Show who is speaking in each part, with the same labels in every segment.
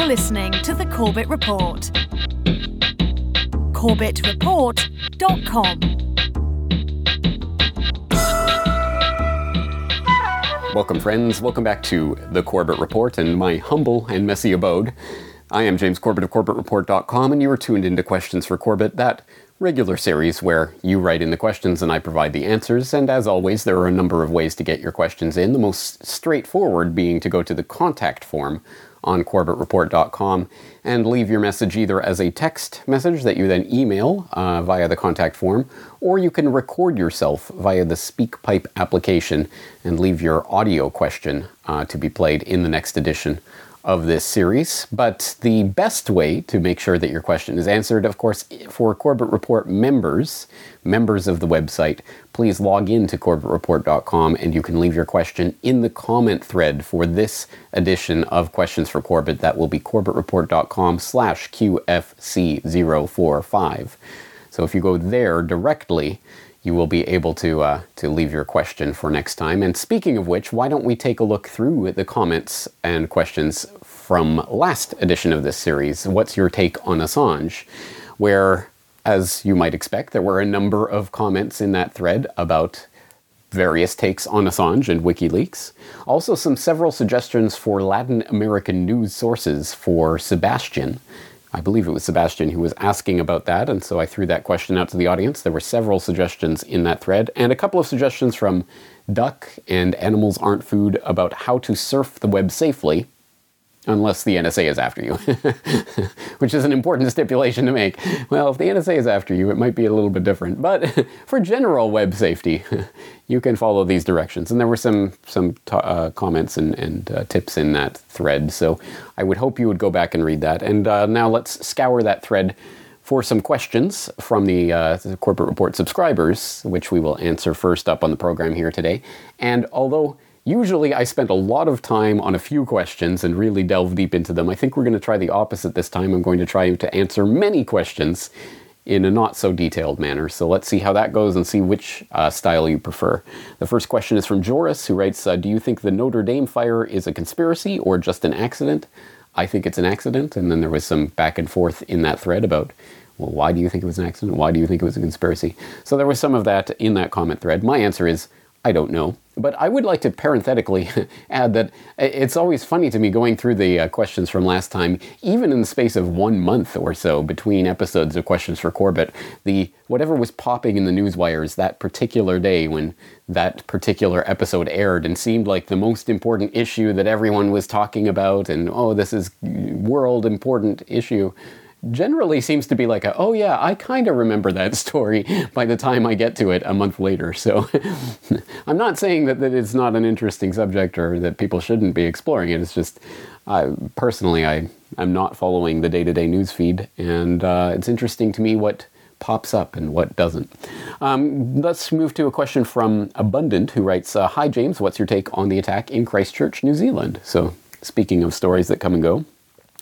Speaker 1: You're listening to The Corbett Report. CorbettReport.com.
Speaker 2: Welcome, friends. Welcome back to The Corbett Report and my humble and messy abode. I am James Corbett of CorbettReport.com, and you are tuned into Questions for Corbett, that regular series where you write in the questions and I provide the answers. And as always, there are a number of ways to get your questions in. The most straightforward being to go to the contact form on CorbettReport.com and leave your message either as a text message that you then email uh, via the contact form, or you can record yourself via the SpeakPipe application and leave your audio question uh, to be played in the next edition of this series. But the best way to make sure that your question is answered, of course, for Corbett Report members, members of the website, please log in to CorbettReport.com and you can leave your question in the comment thread for this edition of Questions for Corbett. That will be CorbettReport.com slash QFC045. So if you go there directly, you will be able to uh, to leave your question for next time. And speaking of which, why don't we take a look through the comments and questions from last edition of this series? What's your take on Assange? Where, as you might expect, there were a number of comments in that thread about various takes on Assange and WikiLeaks. Also, some several suggestions for Latin American news sources for Sebastian. I believe it was Sebastian who was asking about that, and so I threw that question out to the audience. There were several suggestions in that thread, and a couple of suggestions from Duck and Animals Aren't Food about how to surf the web safely unless the NSA is after you, which is an important stipulation to make. Well, if the NSA is after you, it might be a little bit different. But for general web safety, you can follow these directions. And there were some some uh, comments and, and uh, tips in that thread. So I would hope you would go back and read that. And uh, now let's scour that thread for some questions from the, uh, the Corbett Report subscribers, which we will answer first up on the program here today. And although Usually, I spend a lot of time on a few questions and really delve deep into them. I think we're going to try the opposite this time. I'm going to try to answer many questions in a not so detailed manner. So let's see how that goes and see which uh, style you prefer. The first question is from Joris, who writes uh, Do you think the Notre Dame fire is a conspiracy or just an accident? I think it's an accident. And then there was some back and forth in that thread about well, why do you think it was an accident? Why do you think it was a conspiracy? So there was some of that in that comment thread. My answer is I don't know. But I would like to parenthetically add that it's always funny to me going through the uh, questions from last time, even in the space of one month or so between episodes of Questions for Corbett, the whatever was popping in the news wires that particular day when that particular episode aired and seemed like the most important issue that everyone was talking about and oh this is world important issue generally seems to be like a, oh yeah, I kind of remember that story by the time I get to it a month later. So I'm not saying that, that it's not an interesting subject or that people shouldn't be exploring it. It's just, I, personally, I, I'm not following the day-to-day news feed, and uh, it's interesting to me what pops up and what doesn't. Um, let's move to a question from Abundant, who writes, uh, "Hi James, what's your take on the attack in Christchurch, New Zealand?" So, speaking of stories that come and go,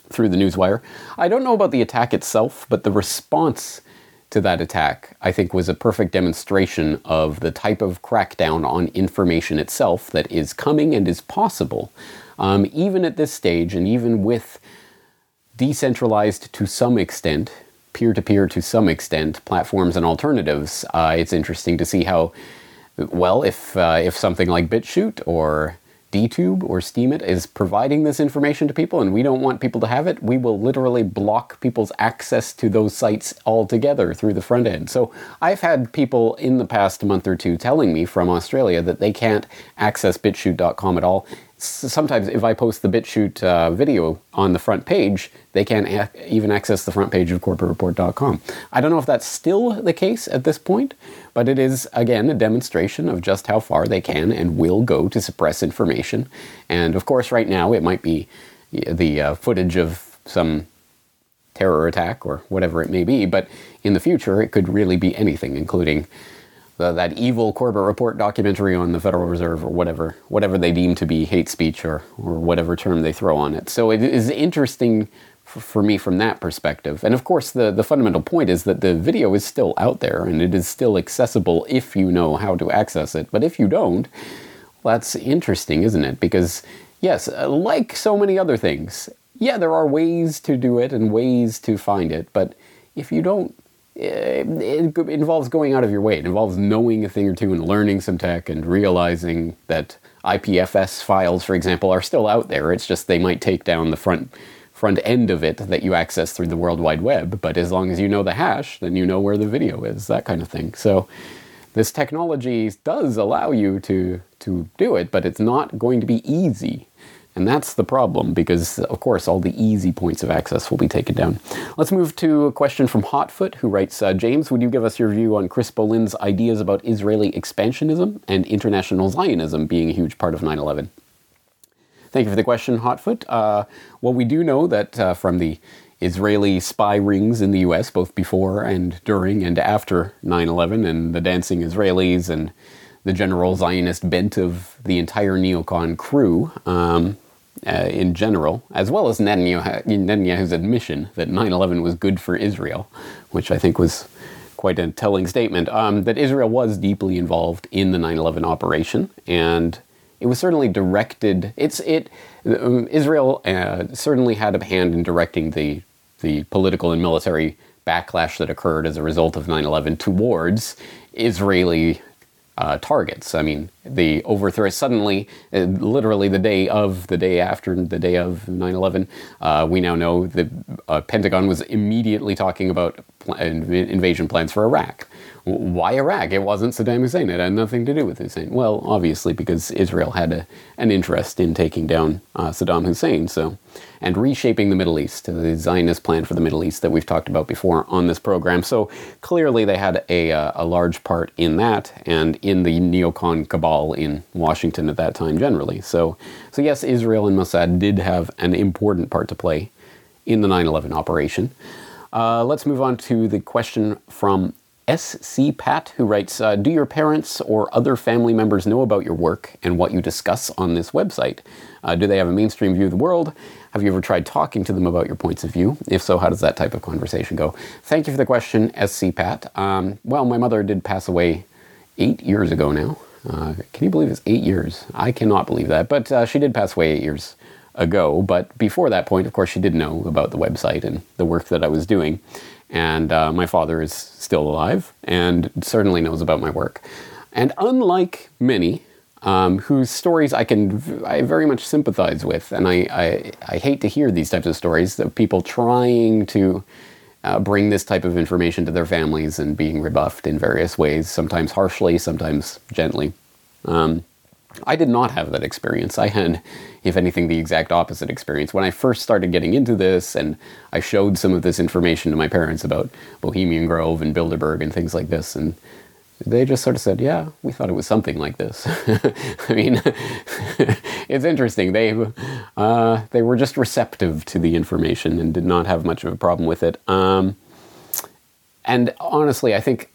Speaker 2: through the newswire. I don't know about the attack itself, but the response to that attack, I think, was a perfect demonstration of the type of crackdown on information itself that is coming and is possible. Um, even at this stage, and even with decentralized to some extent, peer to peer to some extent, platforms and alternatives, uh, it's interesting to see how, well, if, uh, if something like BitChute or DTube or Steemit is providing this information to people and we don't want people to have it, we will literally block people's access to those sites altogether through the front end. So I've had people in the past month or two telling me from Australia that they can't access bitchute.com at all sometimes if I post the BitChute uh, video on the front page, they can't even access the front page of corbettreport.com. I don't know if that's still the case at this point, but it is, again, a demonstration of just how far they can and will go to suppress information. And of course, right now, it might be the uh, footage of some terror attack or whatever it may be, but in the future, it could really be anything, including the, that evil Corbett Report documentary on the Federal Reserve or whatever, whatever they deem to be hate speech or, or whatever term they throw on it. So it is interesting f- for me from that perspective. And of course, the, the fundamental point is that the video is still out there and it is still accessible if you know how to access it. But if you don't, well, that's interesting, isn't it? Because, yes, uh, like so many other things, yeah, there are ways to do it and ways to find it, but if you don't, it involves going out of your way. It involves knowing a thing or two and learning some tech and realizing that IPFS files, for example, are still out there. It's just they might take down the front front end of it that you access through the World Wide Web. But as long as you know the hash, then you know where the video is, that kind of thing. So this technology does allow you to to do it, but it's not going to be easy. And that's the problem because, of course, all the easy points of access will be taken down. Let's move to a question from Hotfoot, who writes uh, James, would you give us your view on Chris Bollyn's ideas about Israeli expansionism and international Zionism being a huge part of 9 11? Thank you for the question, Hotfoot. Uh, well, we do know that uh, from the Israeli spy rings in the US, both before and during and after 9 11, and the dancing Israelis and the general Zionist bent of the entire neocon crew um, uh, in general, as well as Netanyahu, Netanyahu's admission that 9 11 was good for Israel, which I think was quite a telling statement, um, that Israel was deeply involved in the 9 11 operation and it was certainly directed. It's it. Um, Israel uh, certainly had a hand in directing the the political and military backlash that occurred as a result of 9/11 towards Israeli uh, targets. I mean, the overthrow suddenly, uh, literally the day of the day after the day of 9/11, uh, we now know the uh, Pentagon was immediately talking about pl- invasion plans for Iraq. Why Iraq? It wasn't Saddam Hussein. It had nothing to do with Hussein. Well, obviously because Israel had a, an interest in taking down uh, Saddam Hussein. So, and reshaping the Middle East, the Zionist plan for the Middle East that we've talked about before on this program. So clearly they had a, uh, a large part in that and in the neocon cabal in Washington at that time generally. So, so yes, Israel and Mossad did have an important part to play in the 9/11 operation. Uh, let's move on to the question from SC Pat, who writes uh, Do your parents or other family members know about your work and what you discuss on this website? Uh, do they have a mainstream view of the world? Have you ever tried talking to them about your points of view? If so, how does that type of conversation go? Thank you for the question, SC Pat. Um, well, my mother did pass away eight years ago now. Uh, can you believe it's eight years? I cannot believe that. But uh, she did pass away eight years ago. But before that point, of course, she did know about the website and the work that I was doing. And uh, my father is still alive and certainly knows about my work. And unlike many um, whose stories I can I very much sympathize with, and I, I, I hate to hear these types of stories of people trying to uh, bring this type of information to their families and being rebuffed in various ways, sometimes harshly, sometimes gently. Um, I did not have that experience. I had, if anything, the exact opposite experience. When I first started getting into this and I showed some of this information to my parents about Bohemian Grove and Bilderberg and things like this, and they just sort of said, "Yeah, we thought it was something like this." I mean, it's interesting. They uh, they were just receptive to the information and did not have much of a problem with it. Um, and honestly, I think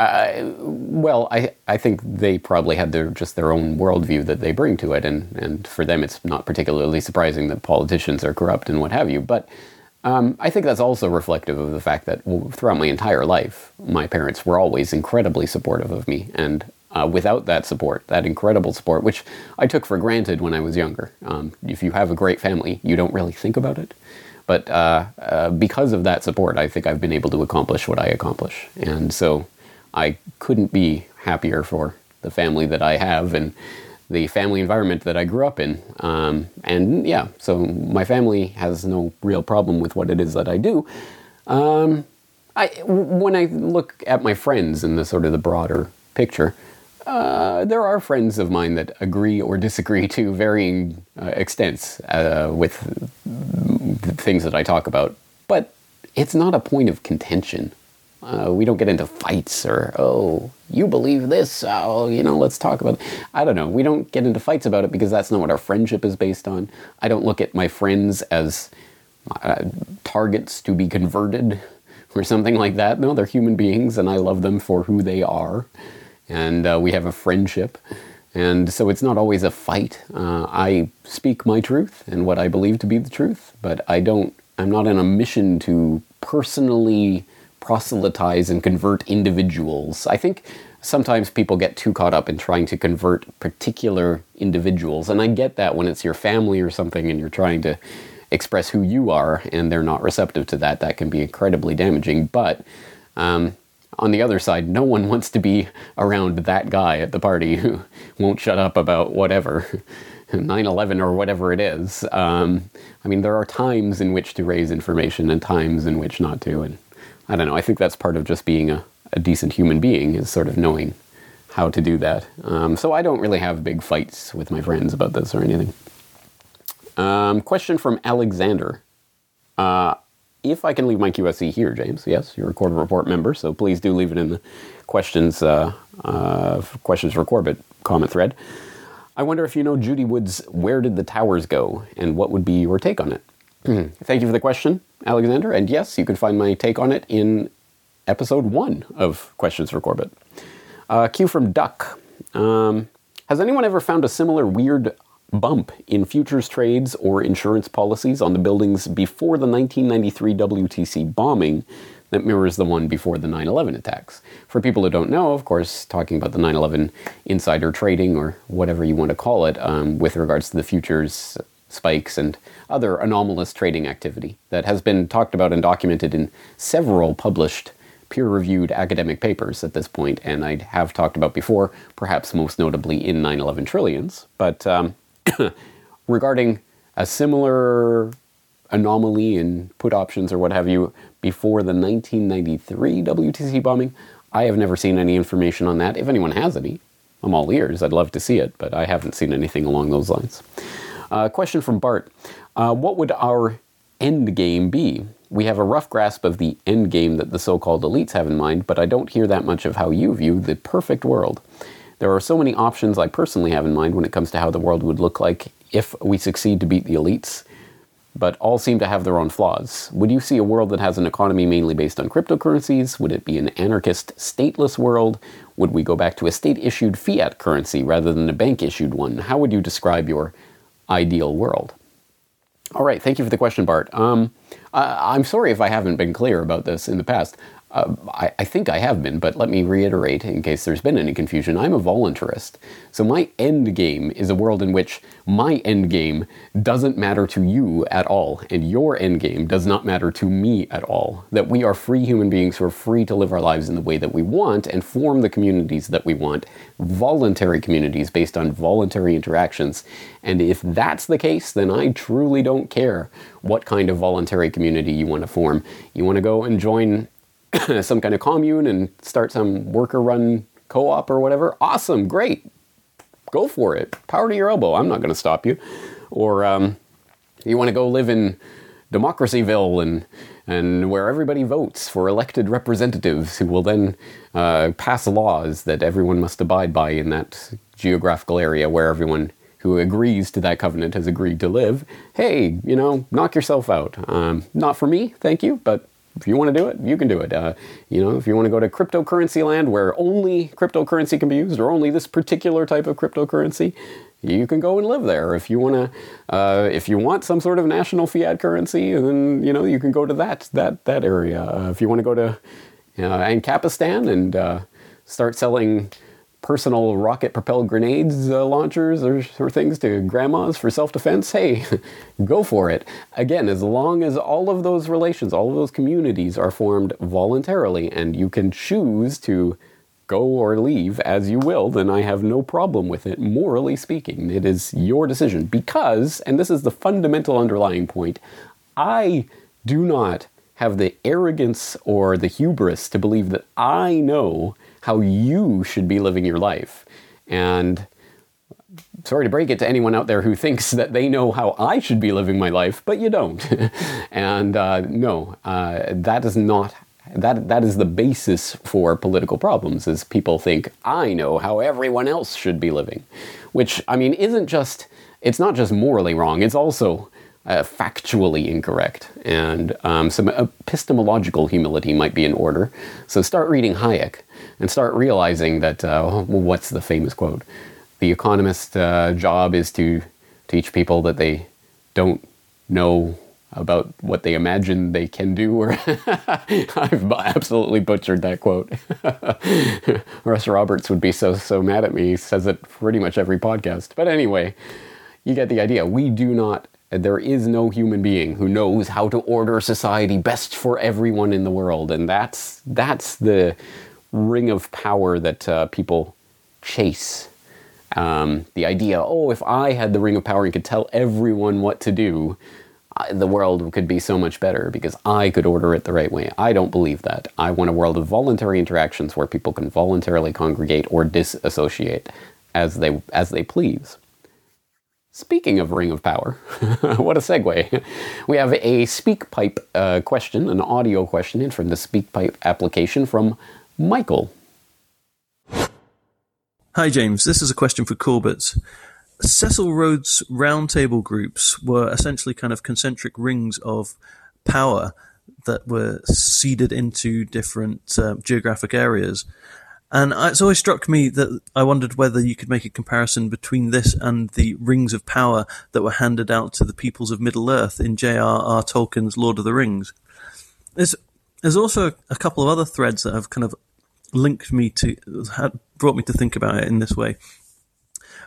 Speaker 2: uh, well, I, I think they probably had their just their own worldview that they bring to it, and, and for them it's not particularly surprising that politicians are corrupt and what have you. But um, I think that's also reflective of the fact that well, throughout my entire life, my parents were always incredibly supportive of me, and uh, without that support, that incredible support, which I took for granted when I was younger. Um, if you have a great family, you don't really think about it. But uh, uh, because of that support, I think I've been able to accomplish what I accomplish, and so. I couldn't be happier for the family that I have and the family environment that I grew up in. Um, and yeah, so my family has no real problem with what it is that I do. Um, I, when I look at my friends in the sort of the broader picture, uh, there are friends of mine that agree or disagree to varying uh, extents uh, with things that I talk about, but it's not a point of contention. Uh, we don't get into fights or, oh, you believe this, oh, you know, let's talk about it. I don't know. We don't get into fights about it because that's not what our friendship is based on. I don't look at my friends as uh, targets to be converted or something like that. No, they're human beings and I love them for who they are. And uh, we have a friendship. And so it's not always a fight. Uh, I speak my truth and what I believe to be the truth, but I don't, I'm not on a mission to personally proselytize and convert individuals. I think sometimes people get too caught up in trying to convert particular individuals, and I get that when it's your family or something and you're trying to express who you are and they're not receptive to that, that can be incredibly damaging. But um, on the other side, no one wants to be around that guy at the party who won't shut up about whatever. 9 11 or whatever it is. Um, I mean, there are times in which to raise information and times in which not to. And I don't know, I think that's part of just being a, a decent human being is sort of knowing how to do that. Um, so I don't really have big fights with my friends about this or anything. Um, question from Alexander. Uh, if I can leave my QFC here, James, yes, you're a Corbett Report member, so please do leave it in the questions, uh, uh, questions for Corbett comment thread. I wonder if you know Judy Wood's Where Did the Towers Go? and what would be your take on it? Thank you for the question, Alexander. And yes, you can find my take on it in episode one of Questions for Corbett. Uh, Q from Duck. Um, has anyone ever found a similar weird bump in futures trades or insurance policies on the buildings before the 1993 WTC bombing that mirrors the one before the 9 11 attacks. For people who don't know, of course, talking about the 9 11 insider trading or whatever you want to call it um, with regards to the futures spikes and other anomalous trading activity that has been talked about and documented in several published peer reviewed academic papers at this point, and I have talked about before, perhaps most notably in 9 11 Trillions. But um, regarding a similar anomaly in put options or what have you before the 1993 WTC bombing. I have never seen any information on that. If anyone has any, I'm all ears. I'd love to see it, but I haven't seen anything along those lines. Uh, question from Bart uh, What would our end game be? We have a rough grasp of the end game that the so called elites have in mind, but I don't hear that much of how you view the perfect world. There are so many options I personally have in mind when it comes to how the world would look like if we succeed to beat the elites but all seem to have their own flaws. Would you see a world that has an economy mainly based on cryptocurrencies? Would it be an anarchist, stateless world? Would we go back to a state issued fiat currency rather than a bank issued one? How would you describe your ideal world? All right, thank you for the question, Bart. Um, I'm sorry if I haven't been clear about this in the past. Uh, I, I, think I have been, but let me reiterate in case there's been any confusion. I'm a voluntarist. So my end game is a world in which my end game doesn't matter to you at all, and your end game does not matter to me at all. That we are free human beings who are free to live our lives in the way that we want and form the communities that we want, voluntary communities based on voluntary interactions. And if that's the case, then I truly don't care what kind of voluntary community you want to form. You want to go and join some kind of commune and start some worker run co op or whatever, awesome, great. Go for it. Power to your elbow. I'm not going to stop you. Or um, you want to go live in Democracyville and and where everybody votes for elected representatives who will then uh, pass laws that everyone must abide by in that geographical area where everyone who agrees to that covenant has agreed to live. Hey, you know, knock yourself out. Um, not for me, thank you, but if you want to do it, you can do it. Uh, you know, if you want to go to cryptocurrency land where only cryptocurrency can be used, or only this particular type of cryptocurrency, you can go and live there. If you want to, uh, if you want some sort of national fiat currency, then you know you can go to that that that area. Uh, if you want to go to uh, and uh, start selling personal rocket propelled grenades uh, launchers or, or things to grandmas for self defense, hey, go for it. Again, as long as all of those relations, all of those communities are formed voluntarily and you can choose to go or leave as you will, then I have no problem with it, morally speaking. It is your decision. Because, and this is the fundamental underlying point, I do not have the arrogance or the hubris to believe that I know how you should be living your life. And sorry to break it to anyone out there who thinks that they know how I should be living my life, but you don't. and uh, no, uh, that is not. That, that is the basis for political problems is people think I know how everyone else should be living which I mean isn't just it's not just morally wrong it's also uh, factually incorrect. And um, some epistemological humility might be in order. So start reading Hayek and start realizing that, uh, what's the famous quote? The economist's uh, job is to teach people that they don't know about what they imagine they can do. Or I've absolutely butchered that quote. Russ Roberts would be so so mad at me. He says it pretty much every podcast. But anyway, you get the idea. We do not there is no human being who knows how to order society best for everyone in the world, and that's that's the ring of power that uh, people chase. Um, the idea, oh, if I had the ring of power and could tell everyone what to do, I, the world could be so much better because I could order it the right way. I don't believe that. I want a world of voluntary interactions where people can voluntarily congregate or disassociate as they as they please. Speaking of Ring of Power, what a segue. We have a SpeakPipe uh, question, an audio question in from the SpeakPipe application from Michael.
Speaker 3: Hi, James. This is a question for Corbett. Cecil Rhodes roundtable groups were essentially kind of concentric rings of power that were seeded into different uh, geographic areas. And it's always struck me that I wondered whether you could make a comparison between this and the rings of power that were handed out to the peoples of Middle Earth in J.R.R. Tolkien's Lord of the Rings. There's, there's also a couple of other threads that have kind of linked me to, had brought me to think about it in this way.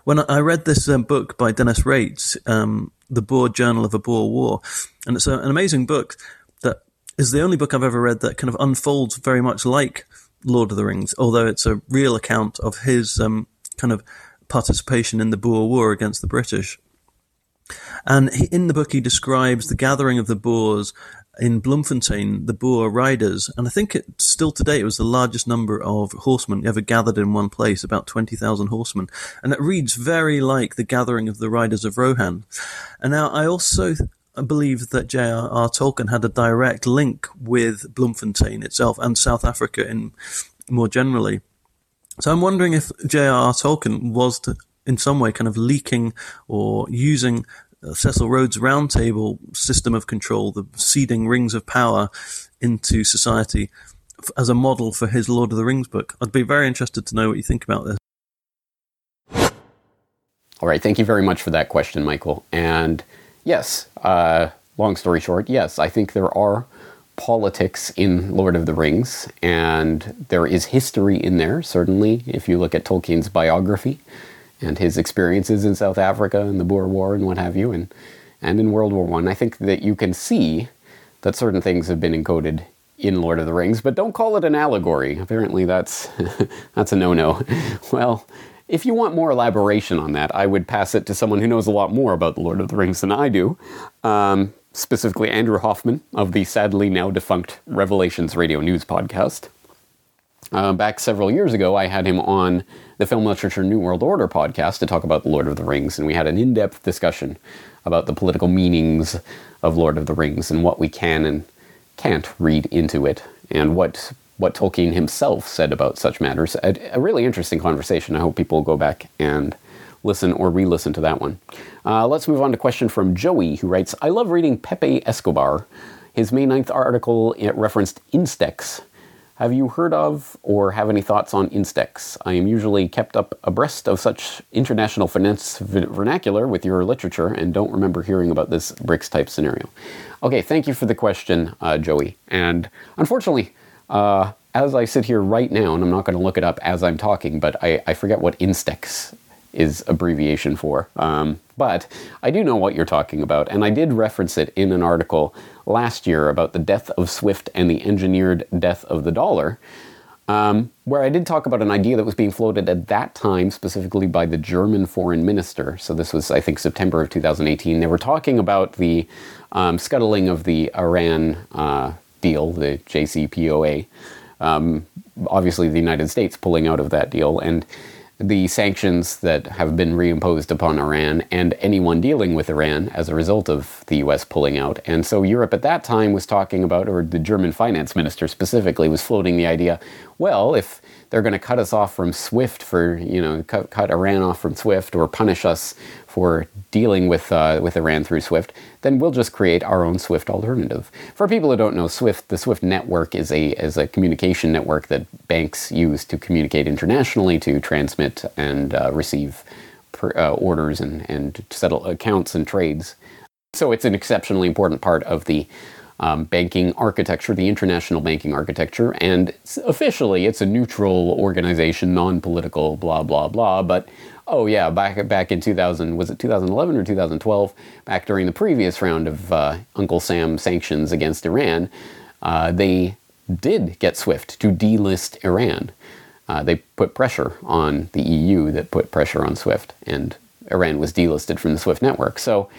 Speaker 3: When I read this um, book by Deneys Reitz, um, The Boer Journal of a Boer War, and it's a, an amazing book that is the only book I've ever read that kind of unfolds very much like Lord of the Rings, although it's a real account of his um, kind of participation in the Boer War against the British. And he, in the book, he describes the gathering of the Boers in Bloemfontein, the Boer riders, and I think it still today it was the largest number of horsemen ever gathered in one place, about 20,000 horsemen. And it reads very like the gathering of the riders of Rohan. And now I also believe that J.R.R. Tolkien had a direct link with Bloemfontein itself and South Africa in more generally. So I'm wondering if J.R.R. Tolkien was to, in some way kind of leaking or using uh, Cecil Rhodes' roundtable system of control, the seeding rings of power into society as a model for his Lord of the Rings book. I'd be very interested to know what you think about this.
Speaker 2: All right, thank you very much for that question, Michael. And yes, uh, long story short, yes, I think there are politics in Lord of the Rings, and there is history in there, certainly, if you look at Tolkien's biography and his experiences in South Africa and the Boer War and what have you, and, and in World War One. I. I think that you can see that certain things have been encoded in Lord of the Rings, but don't call it an allegory. Apparently, that's that's a no-no. Well, if you want more elaboration on that, I would pass it to someone who knows a lot more about the Lord of the Rings than I do. Um, specifically, Andrew Hoffman of the sadly now defunct Revelations Radio News podcast. Uh, back several years ago, I had him on the Film Literature New World Order podcast to talk about The Lord of the Rings, and we had an in depth discussion about the political meanings of Lord of the Rings and what we can and can't read into it, and what what Tolkien himself said about such matters. A, a really interesting conversation. I hope people go back and listen or re listen to that one. Uh, let's move on to a question from Joey, who writes I love reading Pepe Escobar. His May 9th article referenced Instex have you heard of or have any thoughts on Instex? I am usually kept up abreast of such international finance vernacular with your literature and don't remember hearing about this BRICS type scenario. Okay, thank you for the question, uh, Joey. And unfortunately, uh, as I sit here right now, and I'm not going to look it up as I'm talking, but I, I forget what Instex is abbreviation for. Um, but I do know what you're talking about, and I did reference it in an article last year about the death of Swift and the engineered death of the dollar, um, where I did talk about an idea that was being floated at that time, specifically by the German foreign minister. So this was, I think, September of 2018. They were talking about the um, scuttling of the Iran uh, deal, the JCPOA. Um, obviously, the United States pulling out of that deal, and the sanctions that have been reimposed upon Iran and anyone dealing with Iran as a result of the US pulling out. And so Europe at that time was talking about, or the German finance minister specifically was floating the idea well, if they're going to cut us off from SWIFT for, you know, cut, cut Iran off from SWIFT or punish us for dealing with, uh, with Iran through SWIFT, then we'll just create our own SWIFT alternative. For people who don't know, SWIFT, the SWIFT network is a, is a communication network that banks use to communicate internationally to transmit and uh, receive per, uh, orders and, and settle accounts and trades. So it's an exceptionally important part of the um, banking architecture, the international banking architecture, and it's- officially it's a neutral organization, non-political, blah blah blah. But oh yeah, back back in 2000 was it 2011 or 2012? Back during the previous round of uh, Uncle Sam sanctions against Iran, uh, they did get SWIFT to delist Iran. Uh, they put pressure on the EU that put pressure on SWIFT, and Iran was delisted from the SWIFT network. So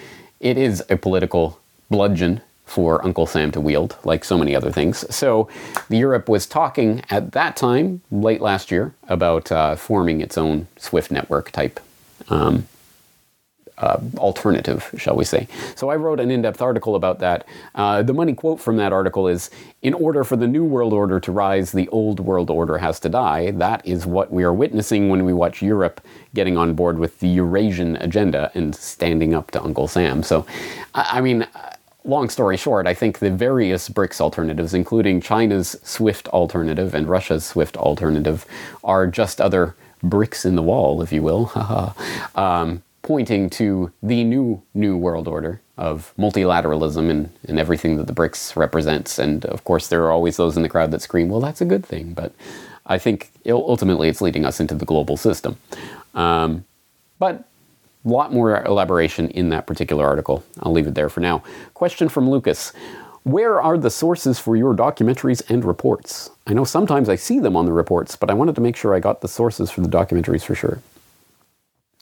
Speaker 2: it is a political bludgeon for Uncle Sam to wield, like so many other things. So Europe was talking at that time, late last year, about uh, forming its own SWIFT network type um, uh, alternative, shall we say. So I wrote an in depth article about that. Uh, the money quote from that article is In order for the new world order to rise, the old world order has to die. That is what we are witnessing when we watch Europe getting on board with the Eurasian agenda and standing up to Uncle Sam. So, I, I mean, long story short, I think the various BRICS alternatives, including China's SWIFT alternative and Russia's SWIFT alternative, are just other bricks in the wall, if you will, um, pointing to the new new world order of multilateralism and, and everything that the BRICS represents. And of course, there are always those in the crowd that scream, "Well, that's a good thing," but I think ultimately it's leading us into the global system. Um, but a lot more elaboration in that particular article. I'll leave it there for now. Question from Lucas. Where are the sources for your documentaries and reports? I know sometimes I see them on the reports, but I wanted to make sure I got the sources for the documentaries for sure.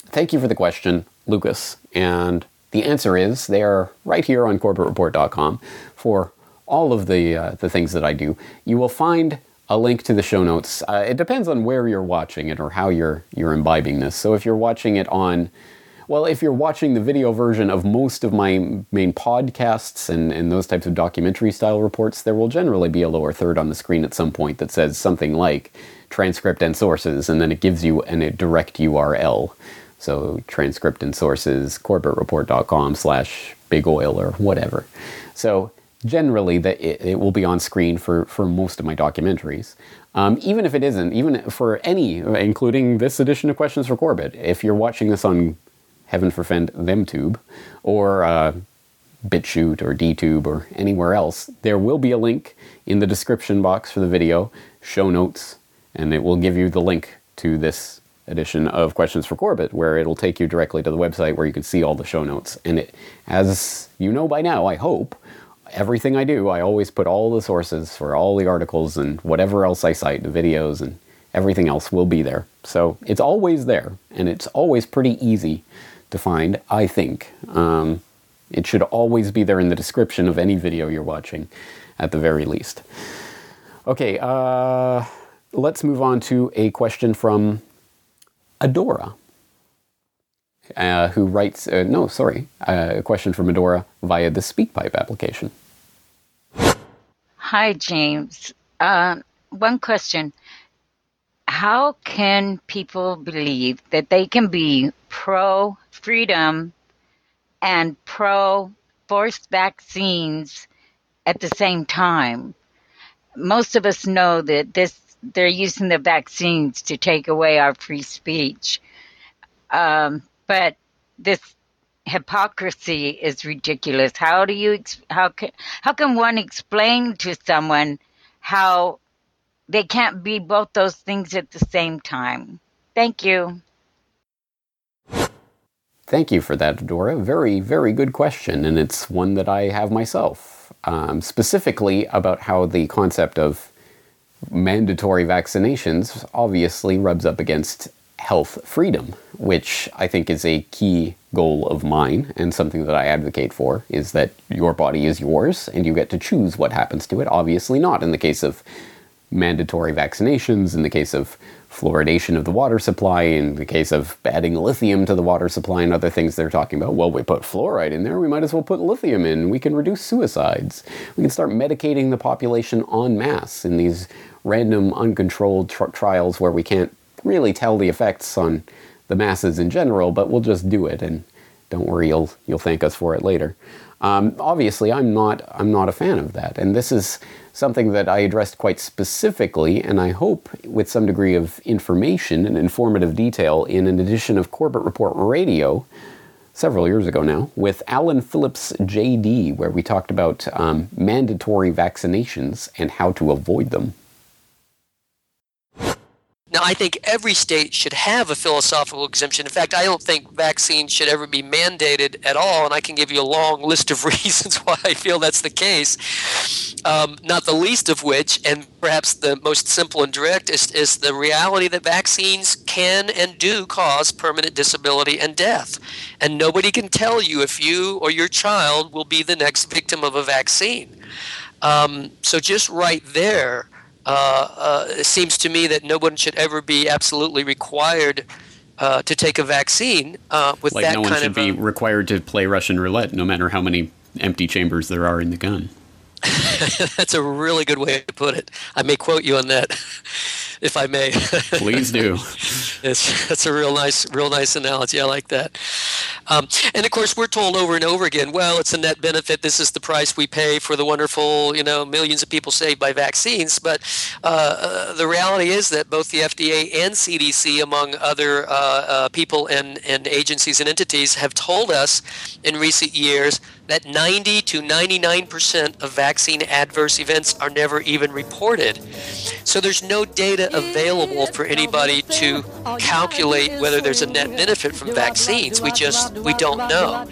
Speaker 2: Thank you for the question, Lucas. And the answer is they are right here on corbettreport.com for all of the uh, the things that I do. You will find a link to the show notes. Uh, it depends on where you're watching it or how you're you're imbibing this. So if you're watching it on well, if you're watching the video version of most of my main podcasts and, and those types of documentary style reports, there will generally be a lower third on the screen at some point that says something like transcript and sources, and then it gives you an, a direct URL. So transcript and sources, corbettreport.com slash big oil or whatever. So generally that it, it, will be on screen for, for most of my documentaries. Um, even if it isn't, even for any, including this edition of Questions for Corbett, if you're watching this on Heaven Forfend ThemTube or uh, BitChute or DTube or anywhere else, there will be a link in the description box for the video, show notes, and it will give you the link to this edition of Questions for Corbett, where it'll take you directly to the website where you can see all the show notes. And it, as you know by now, I hope, everything I do, I always put all the sources for all the articles and whatever else I cite, the videos and everything else will be there. So it's always there, and it's always pretty easy to find, I think. Um, it should always be there in the description of any video you're watching, at the very least. Okay, uh, let's move on to a question from Adora, uh, who writes, uh, no, sorry, uh, a question from Adora via the SpeakPipe application.
Speaker 4: Hi, James. Uh, one question. How can people believe that they can be pro freedom and pro forced vaccines at the same time? Most of us know that this they're using the vaccines to take away our free speech. Um, but this hypocrisy is ridiculous. How do you how can how can one explain to someone how they can't be both those things at the same time? Thank you.
Speaker 2: Thank you for that, Dora. Very, very good question, and it's one that I have myself. Um, specifically about how the concept of mandatory vaccinations obviously rubs up against health freedom, which I think is a key goal of mine and something that I advocate for is that your body is yours and you get to choose what happens to it. Obviously, not in the case of mandatory vaccinations, in the case of fluoridation of the water supply, in the case of adding lithium to the water supply and other things they're talking about. Well, we put fluoride in there, we might as well put lithium in. We can reduce suicides. We can start medicating the population en masse in these random, uncontrolled tr- trials where we can't really tell the effects on the masses in general, but we'll just do it, and don't worry, you'll you'll thank us for it later. Um, obviously, I'm not I'm not a fan of that, and this is something that I addressed quite specifically, and I hope with some degree of information and informative detail in an edition of Corbett Report Radio several years ago now with Alan Phillips JD, where we talked about um, mandatory vaccinations and how to avoid them.
Speaker 5: Now, I think every state should have a philosophical exemption. In fact, I don't think vaccines should ever be mandated at all, and I can give you a long list of reasons why I feel that's the case. Um, not the least of which, and perhaps the most simple and direct, is, is the reality that vaccines can and do cause permanent disability and death. And nobody can tell you if you or your child will be the next victim of a vaccine. Um, so, just right there, uh, uh, it seems to me that no one should ever be absolutely required uh, to take a vaccine uh, with
Speaker 2: like
Speaker 5: that
Speaker 2: no one
Speaker 5: kind
Speaker 2: should
Speaker 5: of
Speaker 2: be
Speaker 5: a,
Speaker 2: required to play Russian roulette, no matter how many empty chambers there are in the gun.
Speaker 5: That's a really good way to put it. I may quote you on that, if I may.
Speaker 2: Please do.
Speaker 5: it's, that's a real nice, real nice analogy. I like that. Um, and of course, we're told over and over again, well, it's a net benefit. This is the price we pay for the wonderful, you know, millions of people saved by vaccines. But uh, uh, the reality is that both the FDA and CDC, among other uh, uh, people and, and agencies and entities, have told us in recent years that 90 to 99 percent of vaccine adverse events are never even reported. So there's no data available for anybody to calculate whether there's a net benefit from vaccines. We just we don't know.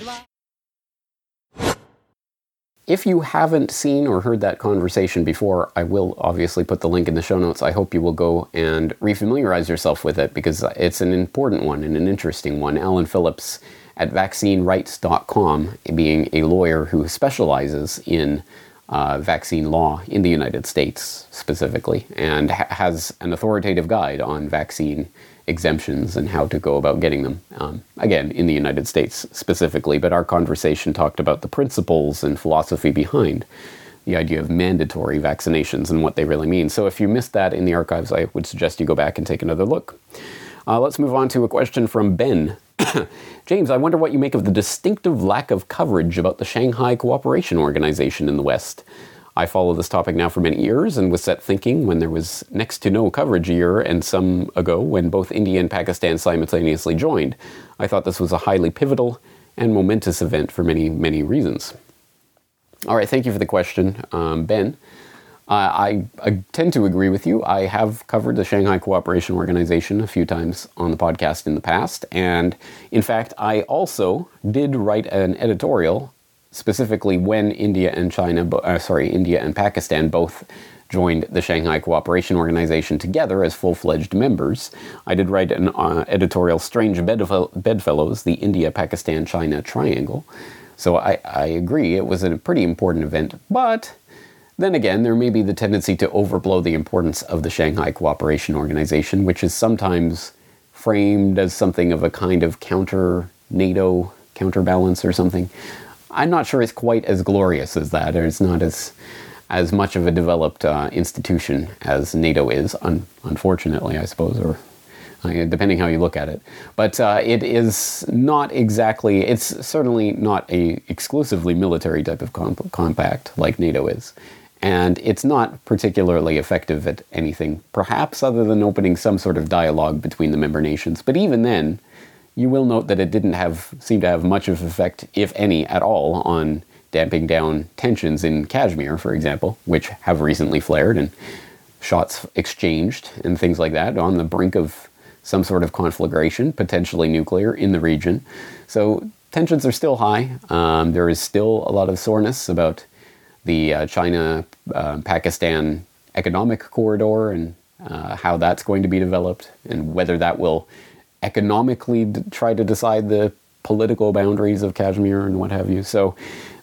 Speaker 2: If you haven't seen or heard that conversation before, I will obviously put the link in the show notes. I hope you will go and refamiliarize yourself with it because it's an important one and an interesting one. Alan Phillips at vaccinerights.com, being a lawyer who specializes in uh, vaccine law in the United States specifically, and ha- has an authoritative guide on vaccine exemptions and how to go about getting them. Um, again, in the United States specifically, but our conversation talked about the principles and philosophy behind the idea of mandatory vaccinations and what they really mean. So if you missed that in the archives, I would suggest you go back and take another look. Uh, let's move on to a question from Ben. James, I wonder what you make of the distinctive lack of coverage about the Shanghai Cooperation Organization in the West. I follow this topic now for many years and was set thinking when there was next to no coverage a year and some ago when both India and Pakistan simultaneously joined. I thought this was a highly pivotal and momentous event for many, many reasons. All right, thank you for the question, um, Ben. Uh, I, I, tend to agree with you. I have covered the Shanghai Cooperation Organization a few times on the podcast in the past. And in fact, I also did write an editorial specifically when India and China, uh, sorry, India and Pakistan both joined the Shanghai Cooperation Organization together as full fledged members. I did write an uh, editorial, Strange Bedfellows, the India Pakistan China Triangle. So I, I agree, it was a pretty important event, but then again, there may be the tendency to overblow the importance of the Shanghai Cooperation Organization, which is sometimes framed as something of a kind of counter NATO counterbalance or something. I'm not sure it's quite as glorious as that, or it's not as as much of a developed uh, institution as NATO is, un- unfortunately, I suppose, or uh, depending how you look at it. But uh, it is not exactly. It's certainly not a exclusively military type of comp- compact like NATO is and it's not particularly effective at anything, perhaps other than opening some sort of dialogue between the member nations. But even then, you will note that it didn't have seem to have much of effect, if any at all, on damping down tensions in Kashmir, for example, which have recently flared and shots exchanged and things like that on the brink of some sort of conflagration, potentially nuclear, in the region. So tensions are still high. Um, there is still a lot of soreness about the uh, China uh, Pakistan economic corridor and uh, how that's going to be developed, and whether that will economically d- try to decide the political boundaries of Kashmir and what have you. So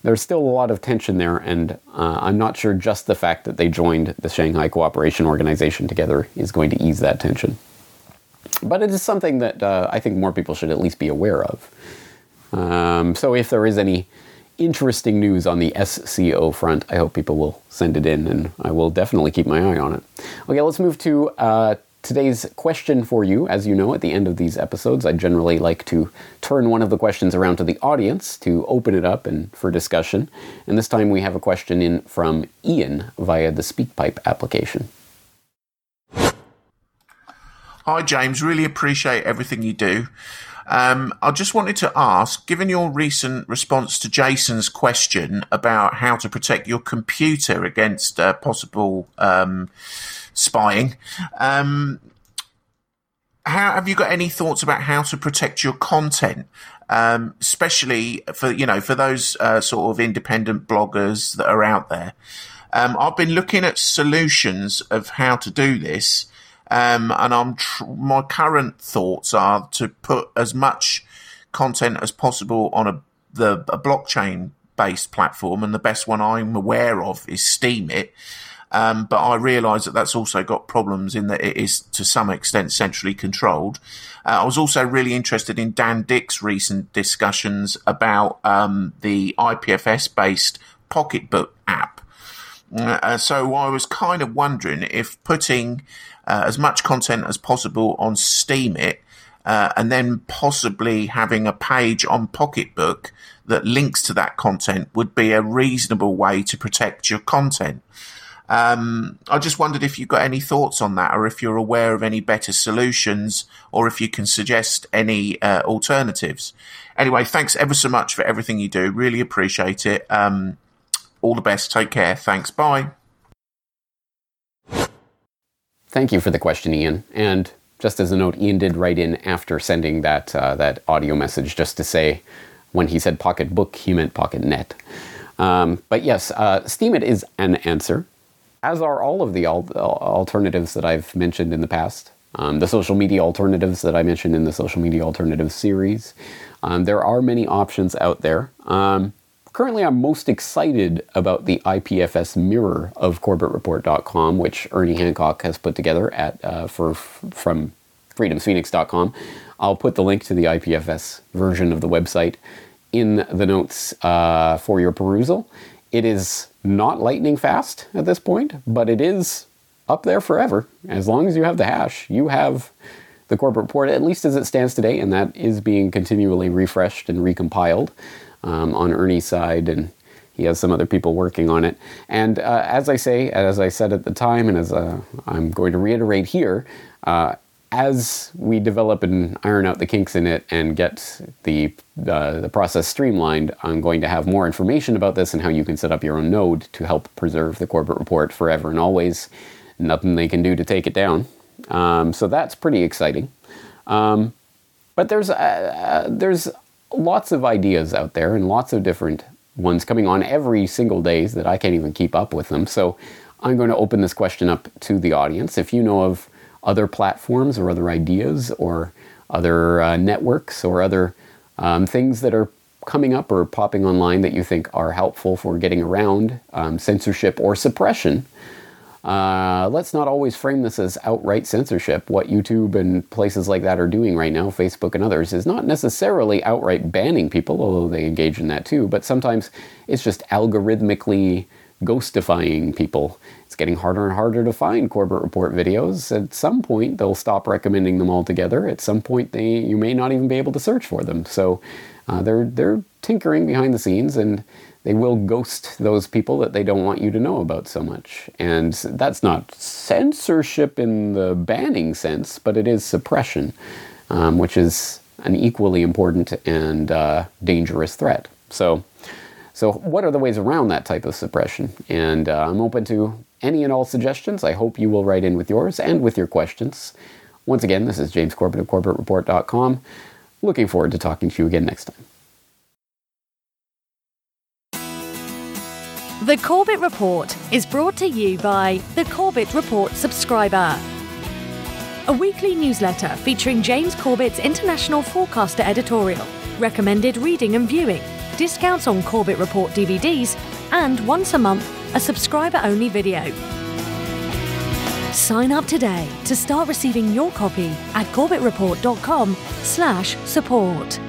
Speaker 2: there's still a lot of tension there, and uh, I'm not sure just the fact that they joined the Shanghai Cooperation Organization together is going to ease that tension. But it is something that uh, I think more people should at least be aware of. Um, so if there is any interesting news on the SCO front. I hope people will send it in, and I will definitely keep my eye on it. Okay, let's move to uh, today's question for you. As you know, at the end of these episodes, I generally like to turn one of the questions around to the audience to open it up and for discussion. And this time we have a question in from Ian via the SpeakPipe application.
Speaker 6: Hi, James. Really appreciate everything you do. Um, I just wanted to ask, given your recent response to Jason's question about how to protect your computer against uh, possible um, spying, um, how have you got any thoughts about how to protect your content? Um, especially for you know for those uh, sort of independent bloggers that are out there. Um, I've been looking at solutions of how to do this, um, and I'm tr- my current thoughts are to put as much content as possible on a the a blockchain based platform, and the best one I'm aware of is Steemit. Um, but I realise that that's also got problems in that it is to some extent centrally controlled. Uh, I was also really interested in Dan Dicks' recent discussions about um, the IPFS based Pocketbook app. Uh, so I was kind of wondering if putting uh, as much content as possible on Steemit uh, and then possibly having a page on Pocketbook that links to that content would be a reasonable way to protect your content. Um, I just wondered if you've got any thoughts on that, or if you're aware of any better solutions, or if you can suggest any uh, alternatives. Anyway, thanks ever so much for everything you do. Really appreciate it. Um, all the best. Take care. Thanks. Bye.
Speaker 2: Thank you for the question, Ian. And just as a note, Ian did write in after sending that uh, that audio message, just to say when he said pocketbook, he meant Pocketnet. Um, but yes, uh, Steemit is an answer as are all of the al- alternatives that I've mentioned in the past. Um, the social media alternatives that I mentioned in the social media alternatives series. Um, there are many options out there. Currently, I'm most excited about the IPFS mirror of CorbettReport.com, which Ernie Hancock has put together at uh, for from freedomsphoenix.com. I'll put the link to the IPFS version of the website in the notes uh, for your perusal. It is not lightning fast at this point, but it is up there forever. As long as you have the hash, you have the Corbett report, at least as it stands today, and that is being continually refreshed and recompiled um, on Ernie's side, and he has some other people working on it. And uh, as I say, as I said at the time, and as uh, I'm going to reiterate here, uh, as we develop and iron out the kinks in it and get the the process streamlined, I'm going to have more information about this and how you can set up your own node to help preserve the Corbett Report forever and always. Nothing they can do to take it down. Um, so that's pretty exciting. Um, but there's uh, uh, there's lots of ideas out there and lots of different ones coming on every single day that I can't even keep up with them. So I'm going to open this question up to the audience. If you know of other platforms or other ideas or other uh, networks or other um, things that are coming up or popping online that you think are helpful for getting around um, censorship or suppression. Uh, let's not always frame this as outright censorship. What YouTube and places like that are doing right now, Facebook and others, is not necessarily outright banning people, although they engage in that too, but sometimes it's just algorithmically ghostifying people getting harder and harder to find Corbett Report videos. At some point, they'll stop recommending them altogether. At some point, they you may not even be able to search for them. So uh, they're they're tinkering behind the scenes, and they will ghost those people that they don't want you to know about so much. And that's not censorship in the banning sense, but it is suppression, um, which is an equally important and uh, dangerous threat. So. So, what are the ways around that type of suppression? And uh, I'm open to any and all suggestions. I hope you will write in with yours and with your questions. Once again, this is James Corbett of CorbettReport.com. Looking forward to talking to you again next time.
Speaker 1: The Corbett Report is brought to you by the Corbett Report subscriber. A weekly newsletter featuring James Corbett's international forecaster editorial, recommended reading and viewing, discounts on Corbett Report DVDs, and once a month, a subscriber only video. Sign up today to start receiving your copy at corbettreport.com slash support.